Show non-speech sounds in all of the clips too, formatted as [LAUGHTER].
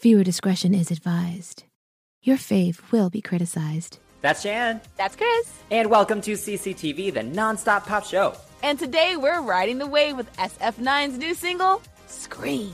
Viewer discretion is advised. Your fave will be criticized. That's Shan. That's Chris. And welcome to CCTV, the non-stop pop show. And today we're riding the wave with SF9's new single, Scream.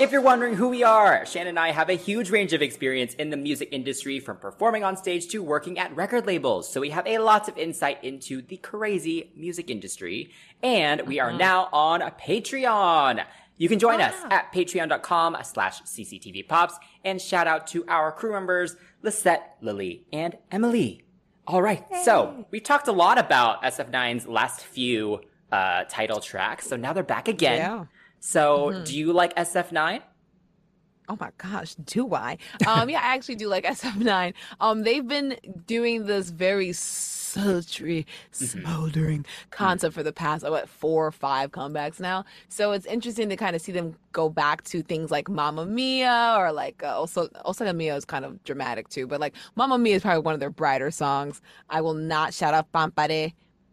If you're wondering who we are, Shan and I have a huge range of experience in the music industry from performing on stage to working at record labels. So we have a lot of insight into the crazy music industry. And we are now on Patreon. You can join us at patreon.com slash cctvpops and shout out to our crew members, Lisette, Lily, and Emily. All right. So we talked a lot about SF9's last few uh, title tracks. So now they're back again. Yeah. So do you like SF9? Oh my gosh, do I? Um, yeah, I actually do like [LAUGHS] SF9. Um, they've been doing this very sultry, smoldering concept for the past uh, what four or five comebacks now. So it's interesting to kind of see them go back to things like Mamma Mia or like uh, also O Sole Mio is kind of dramatic too, but like Mamma Mia is probably one of their brighter songs. I will not shout out Fanfare,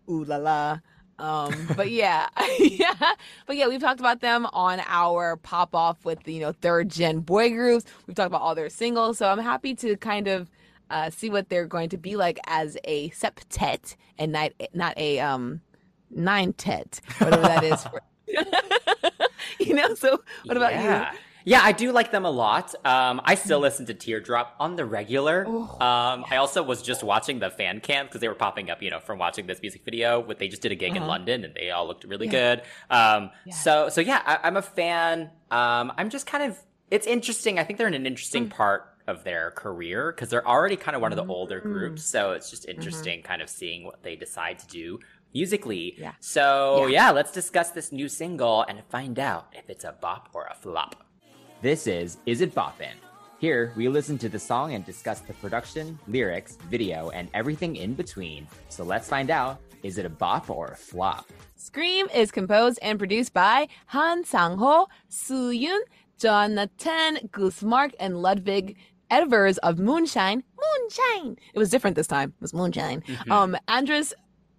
ooh la la. Um, but yeah, [LAUGHS] yeah, but yeah, we've talked about them on our pop off with the you know third gen boy groups. We've talked about all their singles, so I'm happy to kind of uh, see what they're going to be like as a septet and not not a um nine tet, whatever that is. For, [LAUGHS] [LAUGHS] you know. So what about yeah. you? Yeah, I do like them a lot. Um, I still listen to Teardrop on the regular. Um, I also was just watching the fan cam because they were popping up, you know, from watching this music video. What they just did a gig in London and they all looked really good. Um, so so yeah, I, I'm a fan. Um, I'm just kind of. It's interesting. I think they're in an interesting part of their career because they're already kind of one of the older groups. So it's just interesting, kind of seeing what they decide to do musically. Yeah. So yeah, let's discuss this new single and find out if it's a bop or a flop. This is Is It Boppin'? Here, we listen to the song and discuss the production, lyrics, video, and everything in between. So let's find out is it a bop or a flop? Scream is composed and produced by Han Sang-ho, Soo Yoon, Jonathan Gusmark, and Ludvig Evers of Moonshine. Moonshine! It was different this time. It was Moonshine. Um, Andres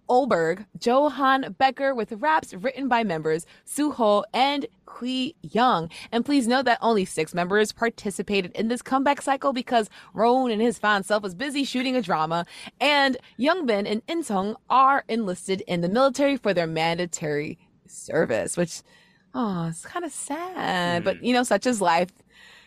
Olberg, Johan Becker with raps written by members Zuho and Hwiyoung. And please note that only six members participated in this comeback cycle because Rowoon and his fan self was busy shooting a drama, and Youngbin and Inseong are enlisted in the military for their mandatory service, which, oh, it's kind of sad. But, you know, such is life.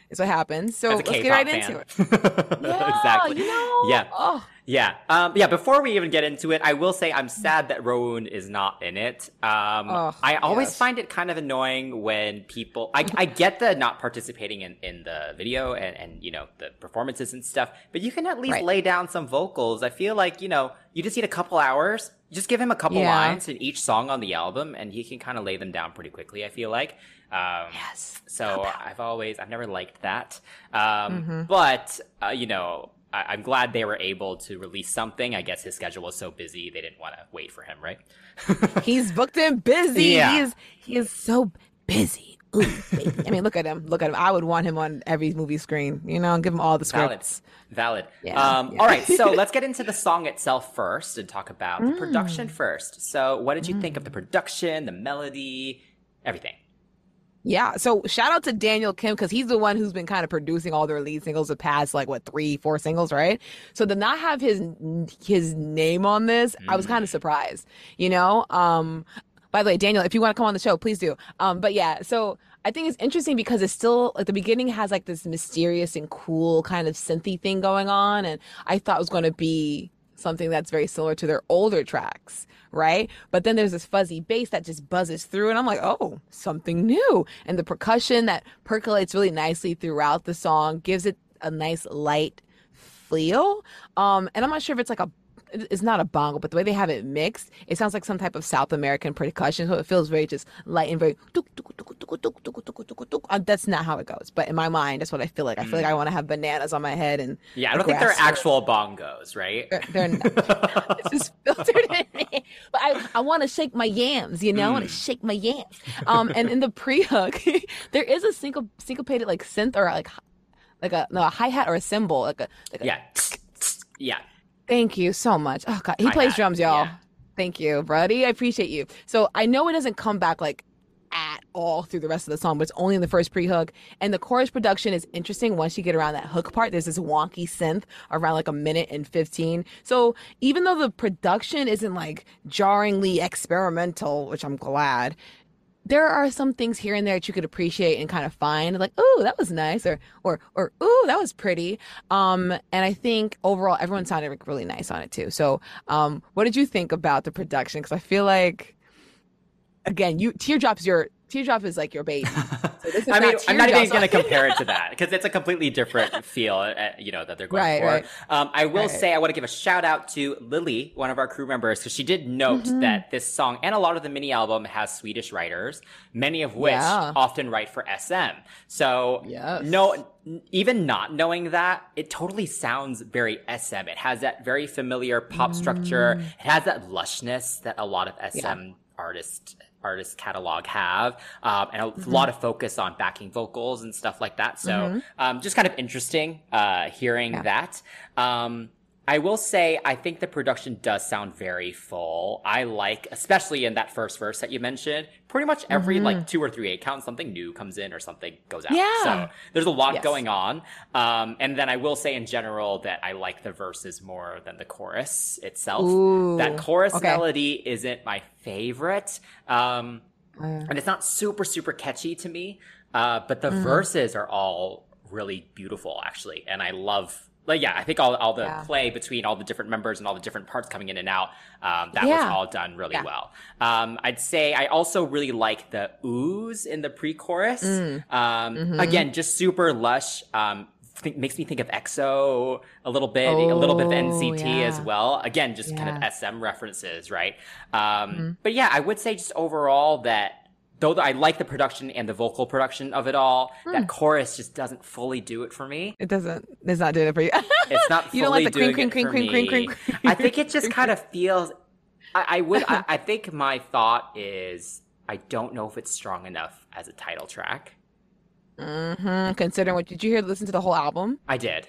Is what happens. So let's get right fan. into it. [LAUGHS] Yeah, exactly. You know, Yeah. Oh, Yeah. Um, yeah. Before we even get into it, I will say I'm sad that Rowoon is not in it. Um, Oh, I always yes. find it kind of annoying when people, I, I get the not participating in, in the video and, and, you know, the performances and stuff, but you can at least Right. lay down some vocals. I feel like, you know, you just need a couple hours. Just give him a couple Yeah. lines in each song on the album and he can kind of lay them down pretty quickly, I feel like. Um, Yes. So I've always, I've never liked that. Um, Mm-hmm. but, uh, you know, I, I'm glad they were able to release something. I guess his schedule was so busy, they didn't want to wait for him, right? [LAUGHS] He's booked and busy. Yeah. He is he is so busy. Ooh. I mean, look at him. Look at him. I would want him on every movie screen. You know, and give him all the Valid. scripts. Valid. Yeah, um, yeah. All right, so [LAUGHS] let's get into the song itself first and talk about the Mm. production first. So, what did you think of the production, the melody, everything? Yeah. So shout out to Daniel Kim because he's the one who's been kind of producing all their lead singles the past like what three, four singles, right? So to not have his his name on this, I was kind of surprised. You know. Um. By the way, Daniel, if you want to come on the show, please do. Um. But yeah. So I think it's interesting because it's still like the beginning has like this mysterious and cool kind of synthy thing going on, and I thought it was going to be something that's very similar to their older tracks, right? But then there's this fuzzy bass that just buzzes through, and I'm like, oh, something new. And the percussion that percolates really nicely throughout the song gives it a nice light feel. Um, and I'm not sure if it's like a it's not a bongo, but the way they have it mixed, it sounds like some type of South American percussion. So it feels very just light and very that's not how it goes. But in my mind, that's what I feel like. I feel like I mm. want to have bananas on my head and Yeah, I don't think they're actual bongos, right? They're, they're not. [LAUGHS] it's just filtered in me. But I, I want to shake my yams, you know? I want to mm. shake my yams. Um, and in the pre-hook, [LAUGHS] there is a synco- syncopated like synth or like like a no a hi hat or a cymbal like a like a, Yeah. Yeah. Thank you so much. Oh god, he plays Hi-hat, drums, y'all. yeah. Thank you, buddy. I appreciate you. So I know it doesn't come back like at all through the rest of the song, but it's only in the first pre-hook. And the chorus production is interesting once you get around that hook part. There's this wonky synth around like a minute and 15. So even though the production isn't like jarringly experimental, which I'm glad, there are some things here and there that you could appreciate and kind of find like oh that was nice or or or oh that was pretty. Um and i think overall everyone sounded really nice on it too. So um what did you think about the production? Because i feel like again you teardrop's your teardrop is like your baby [LAUGHS] so this is I mean, I'm not even going to compare it to [LAUGHS] that because it's a completely different feel, uh, you know, that they're going Right, for. right. Um, I will Right. say I want to give a shout out to Lily, one of our crew members, because she did note Mm-hmm. that this song and a lot of the mini album has Swedish writers, many of which Yeah. often write for SM. So, Yes. no, even not knowing that, it totally sounds very SM. It has that very familiar pop structure. It has that lushness that a lot of SM artists artist catalog have um, and a Mm-hmm. lot of focus on backing vocals and stuff like that so um, just kind of interesting uh, hearing Yeah. that um, i will say i think the production does sound very full i like especially in that first verse that you mentioned pretty much every like two or three eight count something new comes in or something goes out Mm-hmm. Yeah. so there's a lot Yes. going on um, and then i will say in general that i like the verses more than the chorus itself Ooh, that chorus okay. melody isn't my favorite um, Uh. and it's not super super catchy to me uh, but Mm-hmm. the verses are all really beautiful actually and i love like yeah i think all, all the Yeah. play between all the different members and all the different parts coming in and out um, that was all done really Yeah. well um, i'd say i also really like the ooze in the pre-chorus Mm. um, Mm-hmm. again just super lush um, think, makes me think of exo a little bit a little bit of Oh, nct as well again just kind of sm references right um, Mm-hmm. but yeah i would say just overall that though I like the production and the vocal production of it all, Hmm. that chorus just doesn't fully do it for me. it doesn't it's not doing it for you It's not fully [LAUGHS] You don't like the doing cream, cream, for cream, cream, cream, cream, I think it just kind of feels. I, I would. I, I think [LAUGHS] my thought is I don't know if it's strong enough as a title track. hmm considering what did you hear listen to the whole album I did,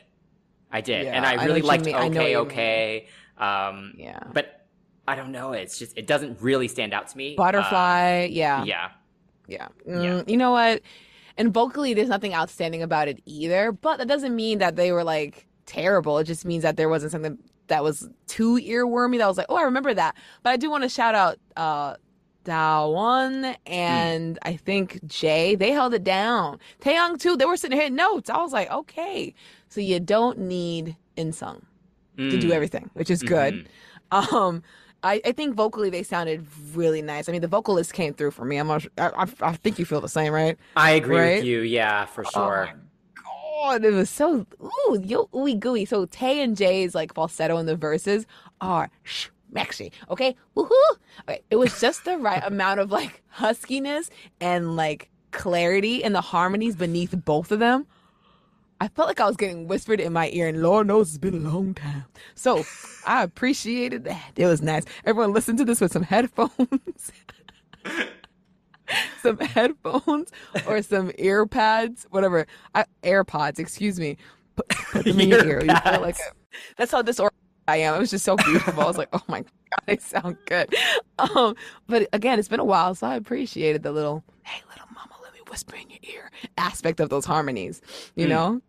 I did, Yeah, and I I really you liked. Okay, okay. Um, Yeah. but I don't know. It's just it doesn't really stand out to me. butterfly Um, yeah. Yeah. Yeah. Mm, You know what? And vocally, there's nothing outstanding about it either. But that doesn't mean that they were like terrible. It just means that there wasn't something that was too earwormy that was like, oh, I remember that. But I do want to shout out uh Dawon and I think Jay. They held it down. Taeyang too. They were sitting here notes. I was like, okay. So you don't need Inseong to do Mm. everything, which is good. Um, I, I think vocally they sounded really nice. I mean, the vocalist came through for me. I'm not, I, I, I think you feel the same, right? I agree Right? with you. Yeah, for oh sure. God, it was so ooh, yo ooey gooey. So Tay and Jay's like falsetto in the verses are sh maxi, okay? Woohoo! Okay, it was just the right [LAUGHS] amount of like huskiness and like clarity in the harmonies beneath both of them. I felt like I was getting whispered in my ear, and Lord knows it's been a long time. So I appreciated that. It was nice. Everyone listen to this with some headphones. [LAUGHS] some headphones or some ear pads, whatever. I, AirPods, excuse me. Put, put them in your ear. You feel like [LAUGHS] a, that's how disorganized I am. It was just so beautiful. I was like, oh my god, they sound good. Um, but again, it's been a while, so I appreciated the little hey, little mama, let me whisper in your ear aspect of those harmonies. You know.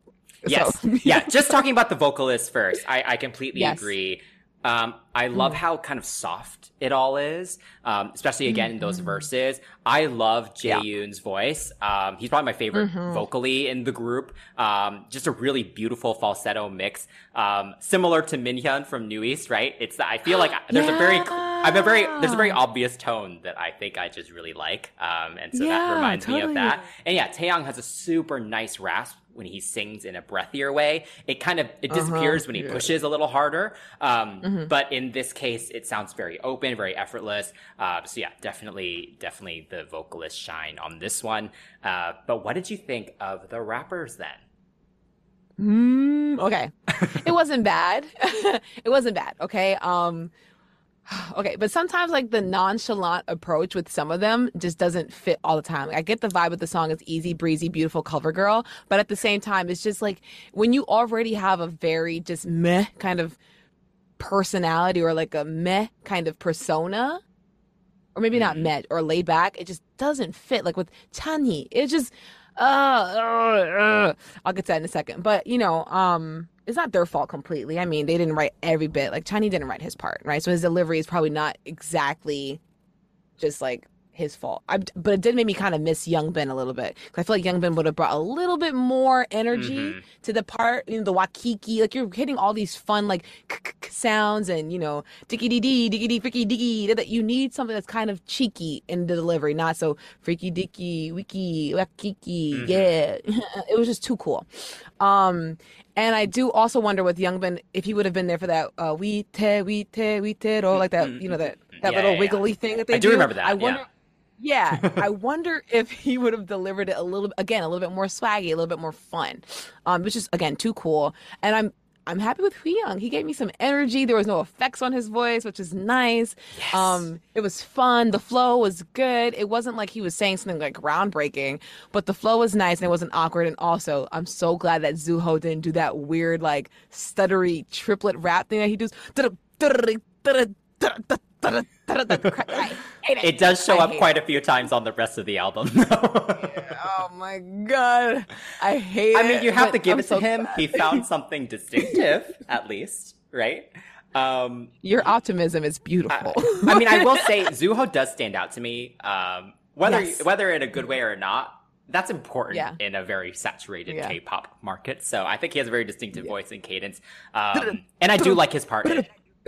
Yes. Yeah. Just talking about the vocalist first, I, I completely Yes. agree. Um, I love how kind of soft it all is, um, especially again in those verses. I love Yeah. Jaeyoon's voice. Um, he's probably my favorite vocally in the group. Um, just a really beautiful falsetto mix, um, similar to Minhyun from NU'EST, right? It's that I feel like [GASPS] there's a very, I'm a very, there's a very obvious tone that I think I just really like, um, and so that Yeah, reminds me of that. And yeah, Taeyang has a super nice rasp when he sings in a breathier way. It kind of it disappears uh-huh, when he yeah. pushes a little harder. Um, mm-hmm. But in this case, it sounds very open, very effortless. Uh, so yeah, definitely, definitely the vocalist shine on this one. Uh, but what did you think of the rappers then? Mm, okay, it wasn't bad. [LAUGHS] it wasn't bad. Okay. Um, okay, but sometimes like the nonchalant approach with some of them just doesn't fit all the time. Like, I get the vibe of the song is easy breezy, beautiful cover girl, but at the same time, it's just like when you already have a very just meh kind of personality or like a meh kind of persona, or maybe not mm-hmm. meh or laid back, it just doesn't fit. Like with Chanhee, it just uh, uh, uh, I'll get to that in a second. But you know, um, it's not their fault completely. I mean, they didn't write every bit. Like Chanhee didn't write his part, right? So his delivery is probably not exactly just like his fault. I, but it did make me kind of miss Youngbin a little bit. I feel like Youngbin would have brought a little bit more energy mm-hmm. to the part, you know, the wakiki. Like you're hitting all these fun like sounds and you know dicky dee dee dicky dee freaky dicky. That you need something that's kind of cheeky in the delivery, not so freaky dicky wiki wakiki. Mm-hmm. Yeah, [LAUGHS] it was just too cool. Um, and I do also wonder with Youngbin if he would have been there for that uh, we te we te we te or like that, you know that that yeah, little yeah, wiggly thing that they I do. remember that. I wonder. Yeah, [LAUGHS] I wonder if he would have delivered it a little again, a little bit more swaggy, a little bit more fun, um, which is again too cool. And I'm I'm happy with Young. He gave me some energy. There was no effects on his voice, which is nice. Yes. Um, it was fun. The flow was good. It wasn't like he was saying something like groundbreaking, but the flow was nice and it wasn't awkward. And also, I'm so glad that Zuho didn't do that weird like stuttery triplet rap thing that he does [LAUGHS] it. does show up quite it. a few times on the rest of the album. [LAUGHS] oh my god, I hate I mean, you have to give I'm it to him. He found [LAUGHS] something distinctive, at least, right? Um, Your optimism is beautiful. I, I mean, I will say Zuho does stand out to me. Um, whether yes. whether in a good way or not, that's important yeah. in a very saturated yeah. K-pop market. So I think he has a very distinctive yeah. voice and cadence, um, and I do like his part.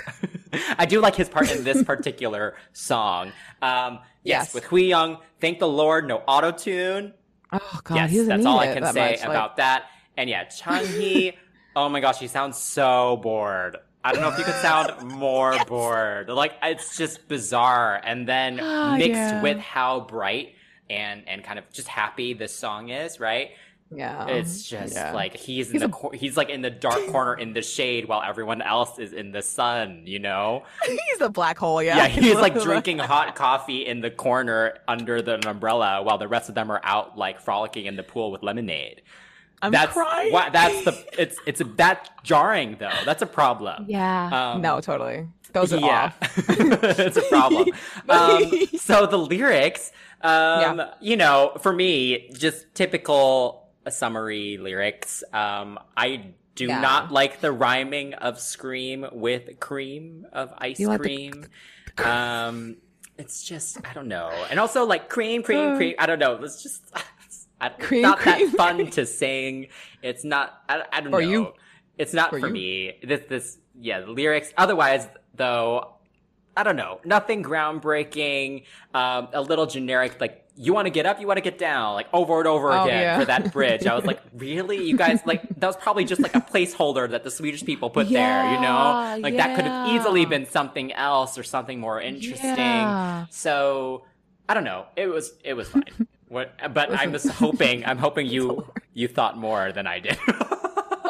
[LAUGHS] I do like his part in this particular song. Um, yes, yes, with Hui Young, thank the Lord, no auto tune. Oh god, yes, that's all I can say much, about like... that. And yeah, Chanhee, [LAUGHS] oh my gosh, she sounds so bored. I don't know if you could sound [LAUGHS] more yes. bored. Like it's just bizarre. And then oh, mixed yeah. with how bright and and kind of just happy this song is, right? Yeah. It's just yeah. like he's in he's the a... cor- he's like in the dark [LAUGHS] corner in the shade while everyone else is in the sun, you know? [LAUGHS] he's a black hole, yeah. Yeah, he's like [LAUGHS] drinking hot coffee in the corner under the umbrella while the rest of them are out like frolicking in the pool with lemonade. I'm that's crying. What, that's the it's it's a, that jarring though. That's a problem. Yeah. Um, no, totally. Those are yeah. off. it's a problem. Um, so the lyrics, um, yeah. you know, for me, just typical summary lyrics. Um, I do yeah. not like the rhyming of scream with cream of ice you cream. the... um, it's just I don't know, and also like cream, cream, cream. I don't know. It's just [LAUGHS] I, cream, not cream, that fun to sing. It's not. I, I don't for know. You. It's not for, for me. This this yeah. The lyrics. Otherwise, though, I don't know. Nothing groundbreaking. Um, a little generic. Like you want to get up, you want to get down, like over and over oh, again yeah. for that bridge. I was like, [LAUGHS] really? You guys, like, that was probably just like a placeholder that the Swedish people put yeah, there, you know? Like, yeah. that could have easily been something else or something more interesting. So, I don't know. It was, it was fine. What, but [LAUGHS] I'm just hoping, I'm hoping [LAUGHS] you, you thought more than I did.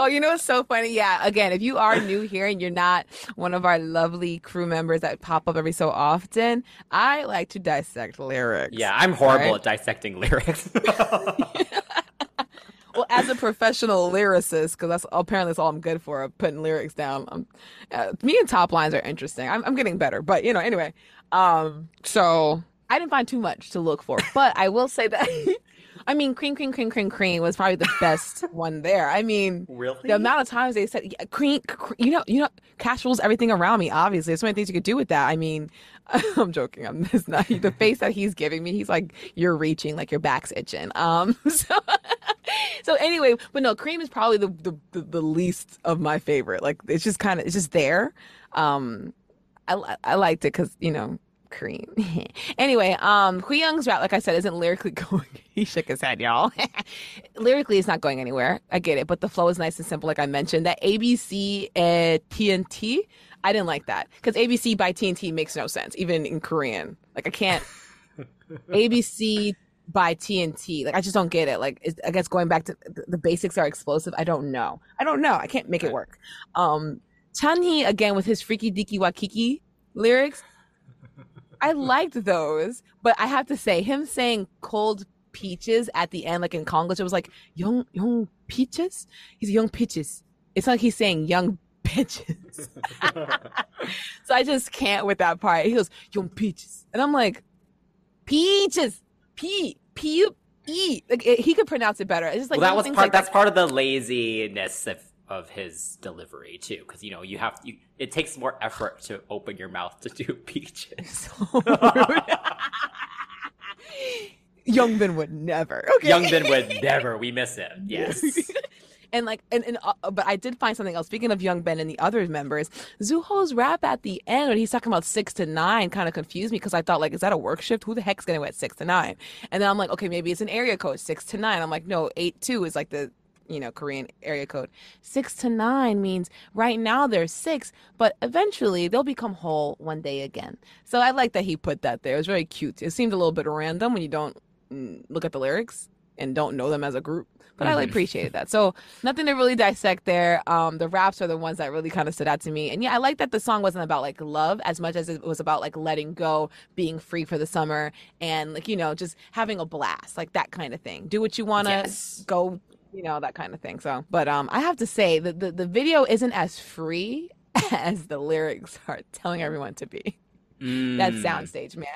Oh, you know it's so funny? Yeah, again, if you are new here and you're not one of our lovely crew members that pop up every so often, I like to dissect lyrics. Yeah, I'm horrible right? at dissecting lyrics. [LAUGHS] well, as a professional lyricist, because that's apparently that's all I'm good for, putting lyrics down. Um, uh, me and top lines are interesting. I'm, I'm getting better, but you know, anyway. Um, so I didn't find too much to look for, but I will say that [LAUGHS] I mean, cream, cream, cream, cream, cream was probably the best [LAUGHS] one there. I mean, really, the amount of times they said yeah, cream, cream, you know, you know, cash rules everything around me. Obviously, there's so many things you could do with that. I mean, [LAUGHS] I'm joking. I'm just not [LAUGHS] the face that he's giving me. He's like, you're reaching, like your back's itching. Um, so, so anyway, but no, cream is probably the the, the, the least of my favorite. Like, it's just kind of, it's just there. Um, I I liked it because you know cream. [LAUGHS] anyway, um, Hwiyoung's rap, like I said, isn't lyrically [LAUGHS] going. he shook his head, y'all. [LAUGHS] lyrically, it's not going anywhere. I get it, but the flow is nice and simple, like I mentioned. That ABC uh, TNT, I didn't like that because ABC by TNT makes no sense, even in Korean. Like I can't. ABC by TNT. Like I just don't get it. Like it, I guess going back to the, the, basics are explosive. I don't know. I don't know. I can't make it work. Um Chanhee again with his freaky deaky wakiki lyrics. I liked those, but I have to say him saying cold peaches at the end, like in Konglish, it was like young young peaches. He's young peaches. It's like he's saying young [LAUGHS] bitches. [LAUGHS] so I just can't with that part. He goes young peaches, and I'm like peaches, p p e. Like it, he could pronounce it better. It's just like well, that was part. Like that's part of the laziness of of his delivery too, because you know you have you. It takes more effort to open your mouth to do [LAUGHS] peaches. [LAUGHS] So Youngbin would never. Okay. Youngbin would never. We miss him. [LAUGHS] Yes. and like and, and uh, but I did find something else. Speaking of Youngbin and the other members, Zuho's rap at the end when he's talking about six to nine kind of confused me because I thought like, is that a work shift? Who the heck's gonna at six to nine? And then I'm like, okay, maybe it's an area code six to nine. I'm like, no, eight two is like the you know, Korean area code. Six to nine means right now they're six, but eventually they'll become whole one day again. So I like that he put that there. It was very cute. It seemed a little bit random when you don't mm, look at the lyrics and don't know them as a group. But mm-hmm. I appreciated that. [LAUGHS] So nothing to really dissect there. Um, the raps are the ones that really kind of stood out to me. And yeah, I like that the song wasn't about like love as much as it was about like letting go, being free for the summer, and like you know just having a blast, like that kind of thing. Do what you want to. Yes. Go you know that kind of thing so but um i have to say that the, the video isn't as free [LAUGHS] as the lyrics [LAUGHS] are telling everyone to be mm. that soundstage man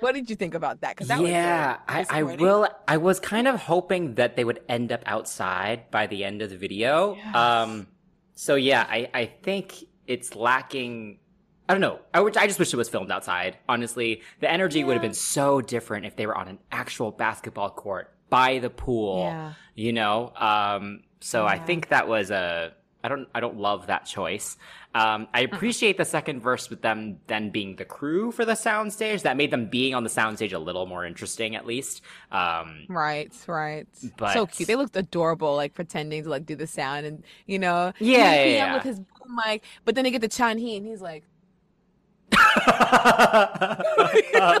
what did you think about that because yeah I, I will i was kind of hoping that they would end up outside by the end of the video yes. um so yeah i i think it's lacking I don't know. I, I just wish it was filmed outside. Honestly, the energy yeah. would have been so different if they were on an actual basketball court by the pool, yeah. you know? Um, so yeah. I think that was a, I don't, I don't love that choice. Um, I uh-huh. appreciate the second verse with them then being the crew for the soundstage. That made them being on the soundstage a little more interesting, at least. Um, right, right. But so cute. They looked adorable, like pretending to like do the sound, and you know, yeah, yeah, yeah. with his mic. But then they get the Chanhee, and he's like,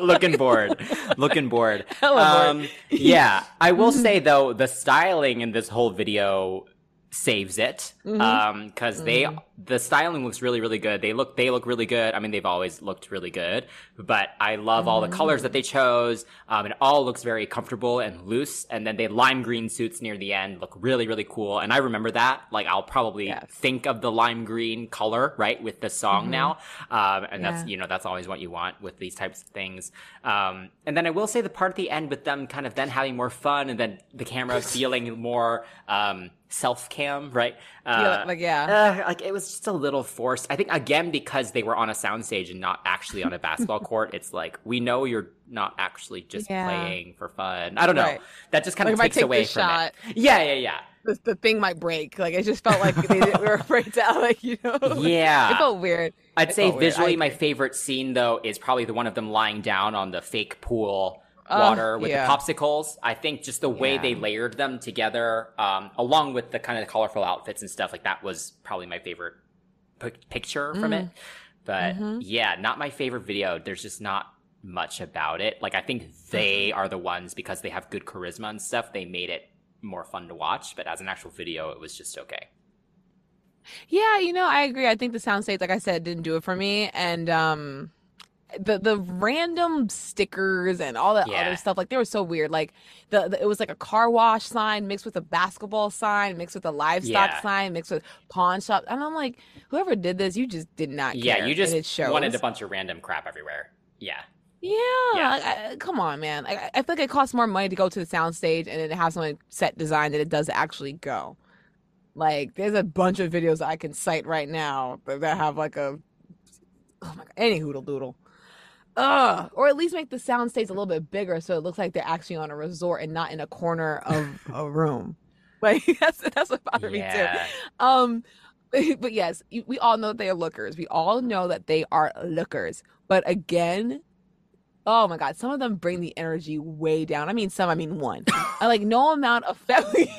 [LAUGHS] looking bored. Looking bored. Um, yeah, I will say though, the styling in this whole video saves it because mm-hmm. um, mm-hmm. The styling looks really really good. They look they look really good. I mean they've always looked really good, but I love mm-hmm. all the colors that they chose. Um, it all looks very comfortable and loose. And then they lime green suits near the end look really really cool. And I remember that. Like I'll probably yes. think of the lime green color right with the song mm-hmm. now. Um, and yeah. that's you know that's always what you want with these types of things. Um, and then I will say the part at the end with them kind of then having more fun and then the camera [LAUGHS] feeling more um, self cam, right? Uh, yeah, like yeah, uh, like it was just a little forced. I think again because they were on a soundstage and not actually on a basketball [LAUGHS] court. It's like we know you're not actually just yeah. playing for fun. I don't know. Right. That just kind of like takes away from shot, it. Yeah, yeah, yeah. The, the, thing might break. Like it just felt like they, we were afraid to [LAUGHS] like you know. Yeah, it felt weird. I'd it say visually, my favorite scene though is probably the one of them lying down on the fake pool water uh, with yeah. the popsicles. I think just the way yeah. they layered them together, um, along with the kind of colorful outfits and stuff like that, was probably my favorite p- picture from mm. it. But mm-hmm. yeah, not my favorite video. There's just not much about it. Like I think they mm-hmm. are the ones because they have good charisma and stuff. They made it more fun to watch. But as an actual video, it was just okay. Yeah, you know, I agree. I think the soundstage, like I said, didn't do it for me, and um the the random stickers and all that yeah. other stuff like they were so weird like the, the, it was like a car wash sign mixed with a basketball sign mixed with a livestock yeah. sign mixed with pawn shop and i'm like whoever did this you just did not yeah you just it wanted a bunch of random crap everywhere yeah yeah, yeah. I, come on, man. I, I feel like it costs more money to go to the soundstage and then have someone set design than it does actually go. Like, there's a bunch of videos I can cite right now that have like a oh my god, any hoodle doodle. Ugh. Or at least make the sound stage a little bit bigger so it looks like they're actually on a resort and not in a corner of a [LAUGHS] room. Like [LAUGHS] that's that's what bothered yeah. me too. Um [LAUGHS] but yes, we all know that they are lookers. We all know that they are lookers. But again, Oh my god, some of them bring the energy way down. I mean, some. I mean, one. I like no amount of family.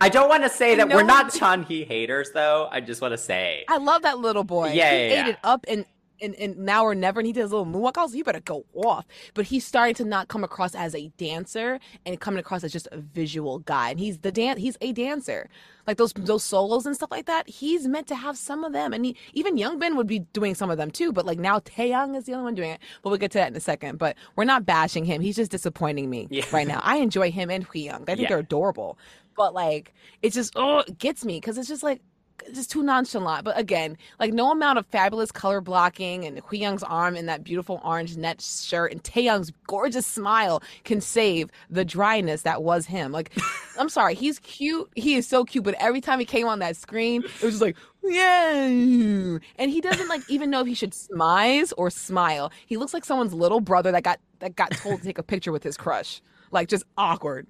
I don't want to say that No we're not one- Chan Hee haters, though. I just want to say. I love that little boy. Yeah, he yeah, ate yeah. it up and. And, and now or never, and he did his little moonwalk. I was, you better go off. But he's starting to not come across as a dancer and coming across as just a visual guy. And he's the dance, he's a dancer. Like those those solos and stuff like that. He's meant to have some of them, and he, even Youngbin would be doing some of them too. But like now, Taeyang is the only one doing it. But we'll get to that in a second. But we're not bashing him. He's just disappointing me Yeah. right now. I enjoy him and Hwiyoung. I think Yeah. they're adorable. But like, it just oh, it gets me because it's just like it's just too nonchalant. But again, like no amount of fabulous color blocking and Young's arm in that beautiful orange net shirt and Taeyang's gorgeous smile can save the dryness that was him. Like, [LAUGHS] I'm sorry, he's cute. He is so cute. But every time he came on that screen, it was just like, yeah. And he doesn't like even know if he should smize or smile. He looks like someone's little brother that got that got told to take a picture with his crush. Like just awkward.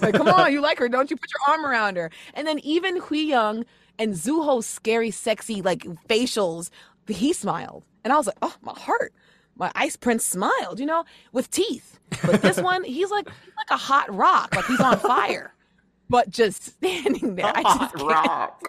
Like, come on, you like her, don't you? Put your arm around her. And then even Hwiyoung and Zuho's scary, sexy like facials, he smiled, and I was like, oh, my heart. My ice prince smiled, you know, with teeth. But this [LAUGHS] one, he's like he's like a hot rock, like he's on fire, but just standing there. I just rock.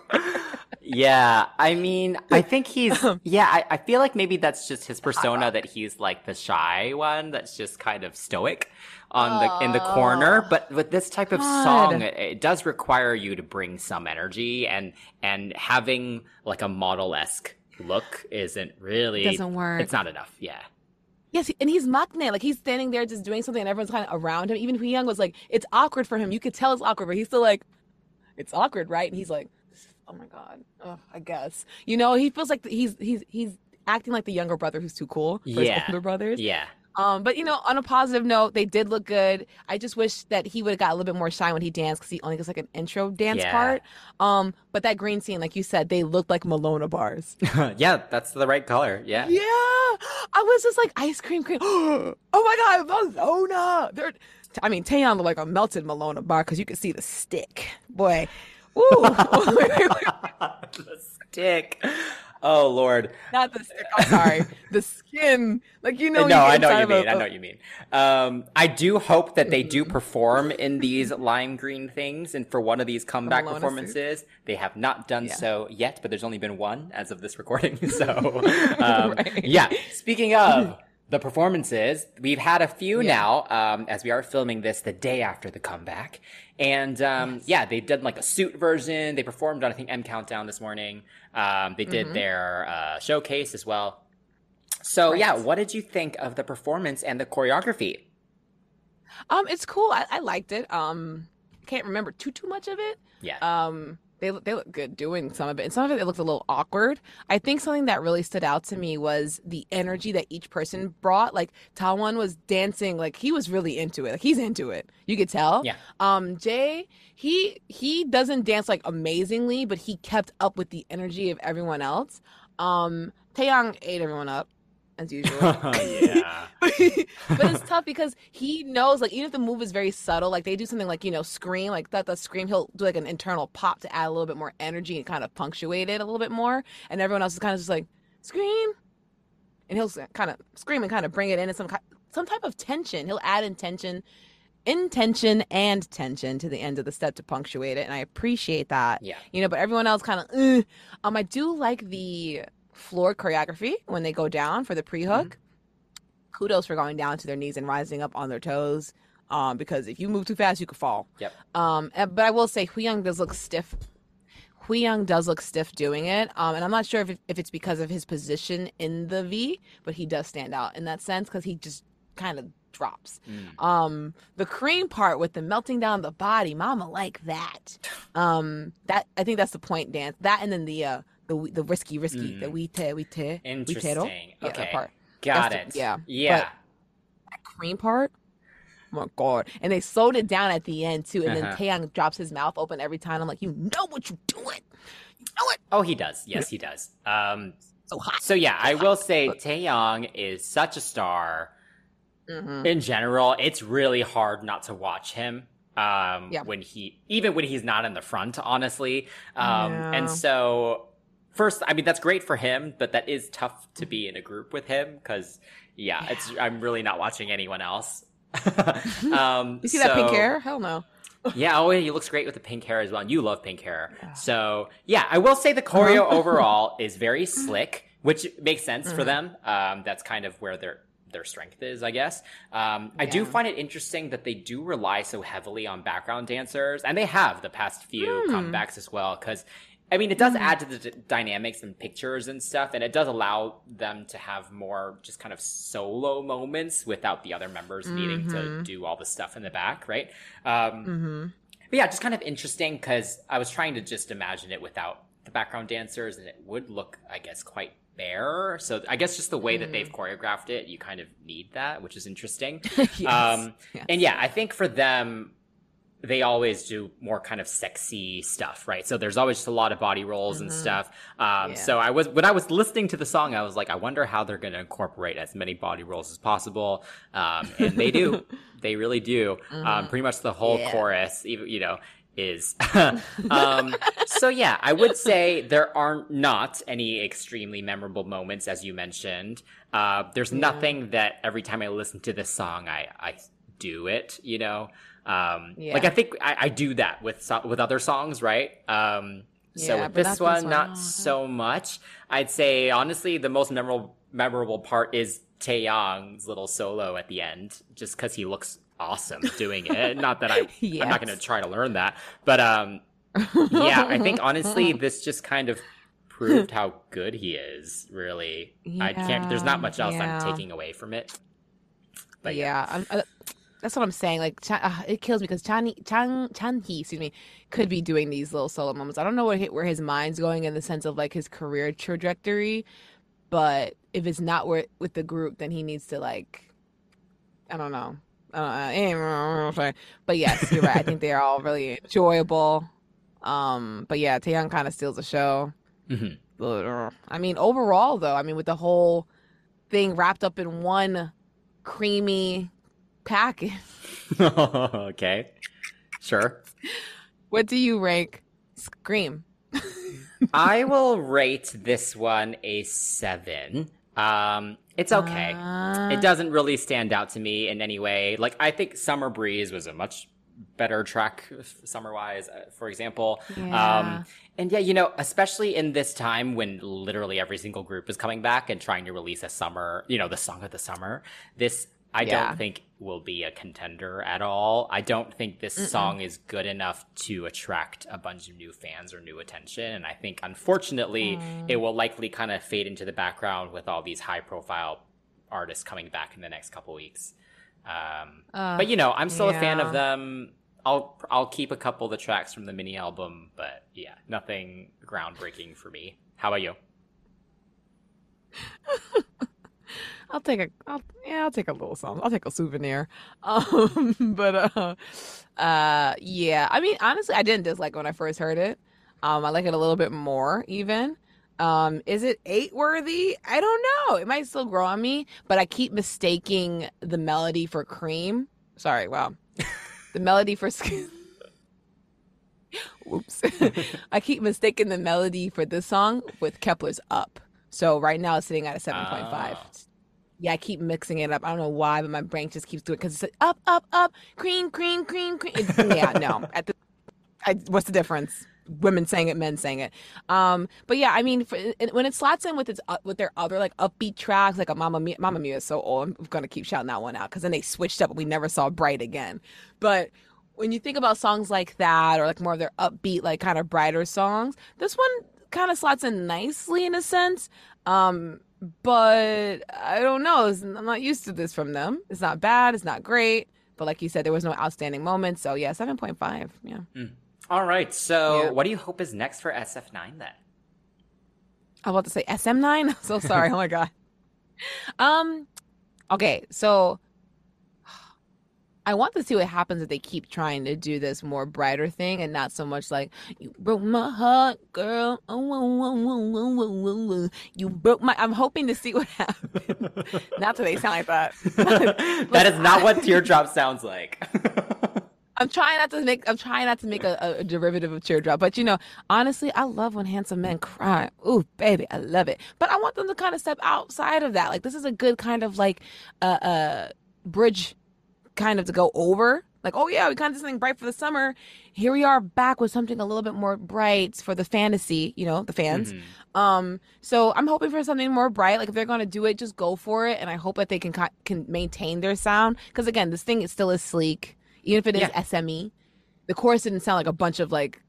yeah, I mean, I think he's. [LAUGHS] Yeah, I, I feel like maybe that's just his persona that he's like the shy one that's just kind of stoic on the in the corner. But with this type of God. song, it, it does require you to bring some energy, and and having like a model esque look isn't really Doesn't work. It's not enough. Yeah. Yes, and he's maknae. Like he's standing there just doing something, and everyone's kind of around him. Even Hwiyoung was like, it's awkward for him. You could tell it's awkward, but he's still like, it's awkward, right? And he's like, oh my god, oh, I guess. You know, he feels like he's he's he's acting like the younger brother who's too cool for his Yeah. older brothers. Yeah. Um, but you know, on a positive note, they did look good. I just wish that he would have got a little bit more shine when he danced because he only gets like an intro dance Yeah. part. Um, but that green scene, like you said, they looked like Melona bars. [LAUGHS] yeah, that's the right color. Yeah. Yeah, I was just like ice cream cream. [GASPS] oh my god, Melona! They're, I mean, Taeyang looked like a melted Melona bar because you could see the stick. Boy, ooh, [LAUGHS] the stick. Oh Lord. not the stick. I'm sorry, the skin. Like you know, no, you I know you of mean. I know what you mean. Um, I do hope that they Mm-hmm. do perform in these lime green things, and for one of these comeback performances, they have not done Yeah. so yet. But there's only been one as of this recording. [LAUGHS] So, [LAUGHS] um, Right. yeah. Speaking of [LAUGHS] the performances, we've had a few Yeah. now um, as we are filming this the day after the comeback, and um, yeah, they did like a suit version. They performed on I think M Countdown this morning. Um, they Mm-hmm. did their uh, showcase as well. So yeah, what did you think of the performance and the choreography? Um, it's cool. I, I liked it. Um, can't remember too too much of it. Yeah. Um, they look- they look good doing some of it, and some of it it looked a little awkward. I think something that really stood out to me was the energy that each person brought. Like Dawon was dancing, like he was really into it. Like he's into it. You could tell. Yeah. Um, Jay, he he doesn't dance like amazingly, but he kept up with the energy of everyone else. Um, Taeyang ate everyone up as [LAUGHS] usual. yeah. [LAUGHS] but it's tough because he knows like even if the move is very subtle like they do something like you know scream like that the scream he'll do like an internal pop to add a little bit more energy and kind of punctuate it a little bit more and everyone else is kind of just like scream and he'll kind of scream and kind of bring it in and some some type of tension he'll add intention intention and tension to the end of the step to punctuate it and i appreciate that Yeah. you know but everyone else kind of uh. um i do like the floor choreography when they go down for the pre-hook kudos for going down to their knees and rising up on their toes. Um, because if you move too fast, you could fall. Yep. Um, and- but I will say Hwiyoung does look stiff. Hwiyoung does look stiff doing it. Um, and I'm not sure if, if it's because of his position in the V, but he does stand out in that sense because he just kind of drops. Um, the cream part with the melting down the body, Mama like that. [SIGHS] Um, that I think that's the point dance. That and then the uh the the risky risky the we te we te Interesting. Yeah, okay. part. Got That's it. the- yeah. Yeah. But- that cream part. Oh my god! And they slowed it down at the end too. And Uh-huh. then Taeyang drops his mouth open every time. I'm like, you know what you're doing? You know it. oh, he does. Yes, he does. Um, So hot. so yeah, I will say Taeyang is such a star. Mhm. in general, it's really hard not to watch him. Um, Yeah. when he, even when he's not in the front, honestly. Um, Yeah. and so first, I mean, that's great for him, but that is tough to be in a group with him because, yeah, yeah, it's I'm really not watching anyone else. [LAUGHS] [LAUGHS] um, you see so, that pink hair? Hell no. [LAUGHS] yeah, oh, he looks great with the pink hair as well. And you love pink hair, so yeah, I will say the choreo uh-huh. overall is very slick, which makes sense mm-hmm. for them. Um, that's kind of where their their strength is, I guess. Um, yeah. I do find it interesting that they do rely so heavily on background dancers, and they have the past few mm. comebacks as well. Because I mean, it does mm-hmm. add to the d- dynamics and pictures and stuff, and it does allow them to have more just kind of solo moments without the other members mm-hmm. needing to mm-hmm. do all the stuff in the back, right? Um, mm-hmm. But yeah, just kind of interesting because I was trying to just imagine it without the background dancers, and it would look, I guess, quite bare. So I guess just the way that they've mm. choreographed it, you kind of need that, which is interesting. [LAUGHS] yes. Um, yes. And yeah, I think for them, they always do more kind of sexy stuff, right? So there's always just a lot of body rolls mm-hmm. and stuff. Um, yeah. So I was when I was listening to the song, I was like, I wonder how they're going to incorporate as many body rolls as possible, um, and they do. [LAUGHS] they really do. Um, mm-hmm. Um, pretty much the whole yeah. chorus, even you know, is. [LAUGHS] um, so yeah, I would say there are not any extremely memorable moments, as you mentioned. Uh, there's yeah. nothing that every time I listen to this song, I I do it. You know. Um, yeah. Like I think I, I, do that with so- with other songs, right? Um, so yeah, with this one, not so much. I'd say honestly, the most memorable memorable part is Taeyang's little solo at the end, just because he looks awesome doing it. [LAUGHS] not that I yes. I'm not going to try to learn that, but um, yeah, I think honestly, [LAUGHS] this just kind of proved how good he is. Really, yeah, I can't. There's not much else yeah. I'm taking away from it. But yeah, yeah. That's what I'm saying. Like uh, it kills me because Chan Chan Chan He, excuse me, could be doing these little solo moments. I don't know where where his mind's going in the sense of like his career trajectory, but if it's not where, with the group, then he needs to like, I don't know. Uh, but yes, you're right. I think they are all really enjoyable. Um, but yeah, Taeyang kind of steals the show. Mm-hmm. I mean, overall though, I mean, with the whole thing wrapped up in one creamy package. [LAUGHS] okay. Sure. What do you rank Scream? I [LAUGHS] will rate this one a seven. Um, it's okay. Uh... It doesn't really stand out to me in any way. Like, I think Summer Breeze was a much better track summer wise, uh, for example. Yeah. Um, and yeah, you know, especially in this time when literally every single group is coming back and trying to release a summer, you know, the song of the summer, this I yeah. don't think will be a contender at all. I don't think this Mm-mm. song is good enough to attract a bunch of new fans or new attention. And I think, unfortunately, mm. it will likely kind of fade into the background with all these high profile artists coming back in the next couple weeks. Um, uh, but you know, I'm still yeah. a fan of them. I'll I'll keep a couple of the tracks from the mini album, but yeah, nothing groundbreaking for me. How about you? [LAUGHS] I'll take a, I'll, yeah, I'll take a little something. I'll take a souvenir. [LAUGHS] Um, but uh, uh, yeah. I mean, honestly, I didn't dislike when I first heard it. Um, I like it a little bit more even. Um, is it eight worthy? I don't know. It might still grow on me, but I keep mistaking the melody for cream. Sorry, wow. the melody for [LAUGHS] Whoops. [LAUGHS] I keep mistaking the melody for this song with Kep1er's Up. So right now it's sitting at a 7.5. Oh yeah, I keep mixing it up. I don't know why, but my brain just keeps doing it because it's like up, up, up, cream, cream, cream, cream. yeah, no. [LAUGHS] At the, I, what's the difference? Women saying it, men saying it. Um, but yeah, I mean, for, when it slots in with its uh, with their other like upbeat tracks, like a Mama Mia, Mama Mia is so old. I'm gonna keep shouting that one out because then they switched up and we never saw Bright again. But when you think about songs like that or like more of their upbeat, like kind of brighter songs, this one kind of slots in nicely in a sense. Um, but I don't know. I'm not used to this from them. It's not bad. It's not great. But like you said, there was no outstanding moment. So yeah, 7.5. Yeah. Mm. All right. So yeah. what do you hope is next for SF9 then? I was about to say SM9. [LAUGHS] I'm so sorry. oh my God. Um, okay. So I want to see what happens if they keep trying to do this more brighter thing and not so much like you broke my heart, girl. Oh, oh, oh, you broke my. I'm hoping to see what [LAUGHS] happens. not that they sound like that. [LAUGHS] that is not what teardrop sounds like. [LAUGHS] I'm trying not to make I'm trying not to make a, a, derivative of teardrop, but you know, honestly, I love when handsome men cry. Ooh, baby, I love it. But I want them to kind of step outside of that. Like this is a good kind of like a uh, uh, bridge, kind of to go over. Like, oh yeah, we kind of did something bright for the summer. Here we are back with something a little bit more bright for the fantasy, you know, the fans. Mm-hmm. Um, so I'm hoping for something more bright. Like if they're gonna do it, just go for it. And I hope that they can can maintain their sound because again, this thing is still is sleek even if it is yeah. SME. The chorus didn't sound like a bunch of like,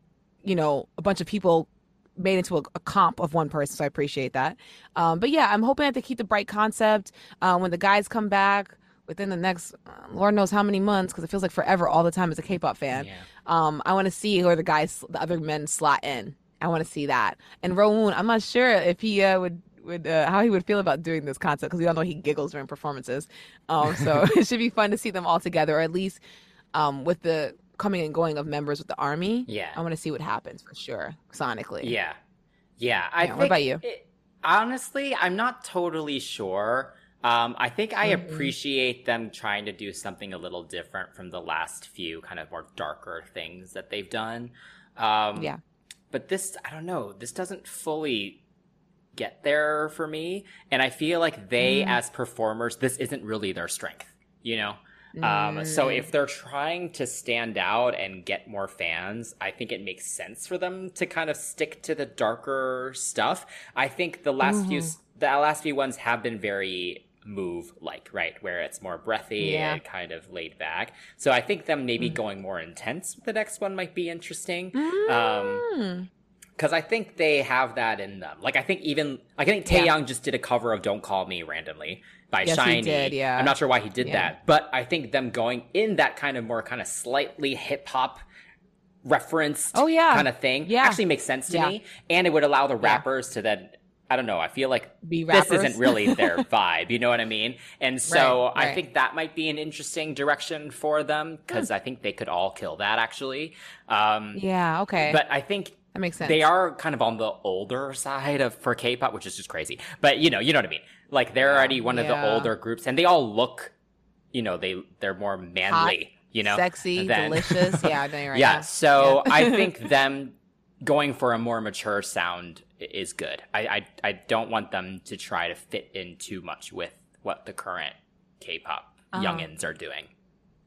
you know, a bunch of people made into a, a comp of one person. So I appreciate that. Um, but yeah, I'm hoping that they keep the bright concept. Uh, when the guys come back within the next, uh, Lord knows how many months, because it feels like forever all the time as a K-pop fan. Yeah. Um, I want to see where the guys, the other men slot in. I want to see that. And Rowoon, I'm not sure if he uh, would would uh, how he would feel about doing this concept because we all know he giggles during performances. Um, so [LAUGHS] [LAUGHS] it should be fun to see them all together, or at least um, with the coming and going of members with the army. Yeah, I want to see what happens for sure, sonically. Yeah, yeah. I yeah, what about you? It, honestly, I'm not totally sure. Um, I think I mm-hmm. appreciate them trying to do something a little different from the last few kind of more darker things that they've done. Um, yeah. But this, I don't know, this doesn't fully get there for me. And I feel like they, mm. as performers, this isn't really their strength, you know? Um, so mm. if they're trying to stand out and get more fans, I think it makes sense for them to kind of stick to the darker stuff. I think the last mm-hmm. few the last few ones have been very move like, right? Where it's more breathy yeah. and kind of laid back. So I think them maybe mm. going more intense with the next one might be interesting. Mm. Um, because I think they have that in them. Like I think even like I think Taeyang yeah. just did a cover of "Don't Call Me" randomly by yes, SHINee. Did, yeah. I'm not sure why he did yeah. that, but I think them going in that kind of more kind of slightly hip hop referenced oh yeah kind of thing yeah. actually makes sense to me, and it would allow the rappers to then. I don't know. I feel like this isn't really their [LAUGHS] vibe. You know what I mean? And so right, right. I think that might be an interesting direction for them because I think they could all kill that actually. Um, yeah. Okay. But I think that makes sense. They are kind of on the older side of for K-pop, which is just crazy. But you know, you know what I mean. Like they're already one yeah. of the older groups, and they all look, you know, they they're more manly. Hot, you know, sexy, than... [LAUGHS] delicious. Yeah, I know right yeah. So yeah. I [LAUGHS] think them going for a more mature sound is good. I, I I don't want them to try to fit in too much with what the current K-pop uh-huh. youngins are doing.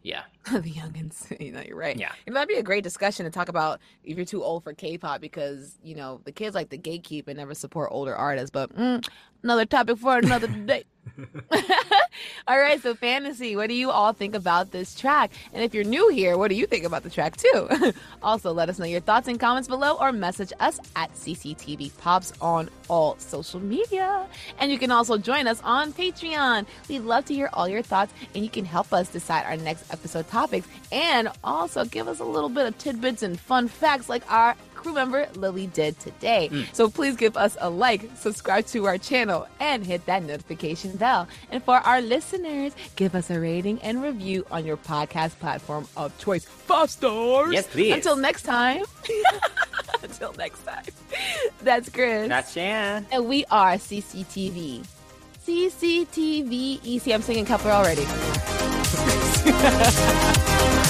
Yeah. [LAUGHS] the youngins. [LAUGHS] You know, you're right. Yeah. It might be a great discussion to talk about if you're too old for K-pop because you know the kids like to gatekeep and never support older artists. But mm, another topic for another [LAUGHS] day. all right, so fantasy, what do you all think about this track? And if you're new here, what do you think about the track too? also, let us know your thoughts and comments below or message us at CCTV Pops on all social media. And you can also join us on Patreon. We'd love to hear all your thoughts and you can help us decide our next episode topics and also give us a little bit of tidbits and fun facts like our crew member Lily did today. Mm. So please give us a like, subscribe to our channel, and hit that notification bell. And for our listeners, give us a rating and review on your podcast platform of choice. Five stars. Yes, please. Until next time. [LAUGHS] Until next time. That's Chris. That's Shan. And we are CCTV. CCTV EC. I'm singing Kepler already. [LAUGHS]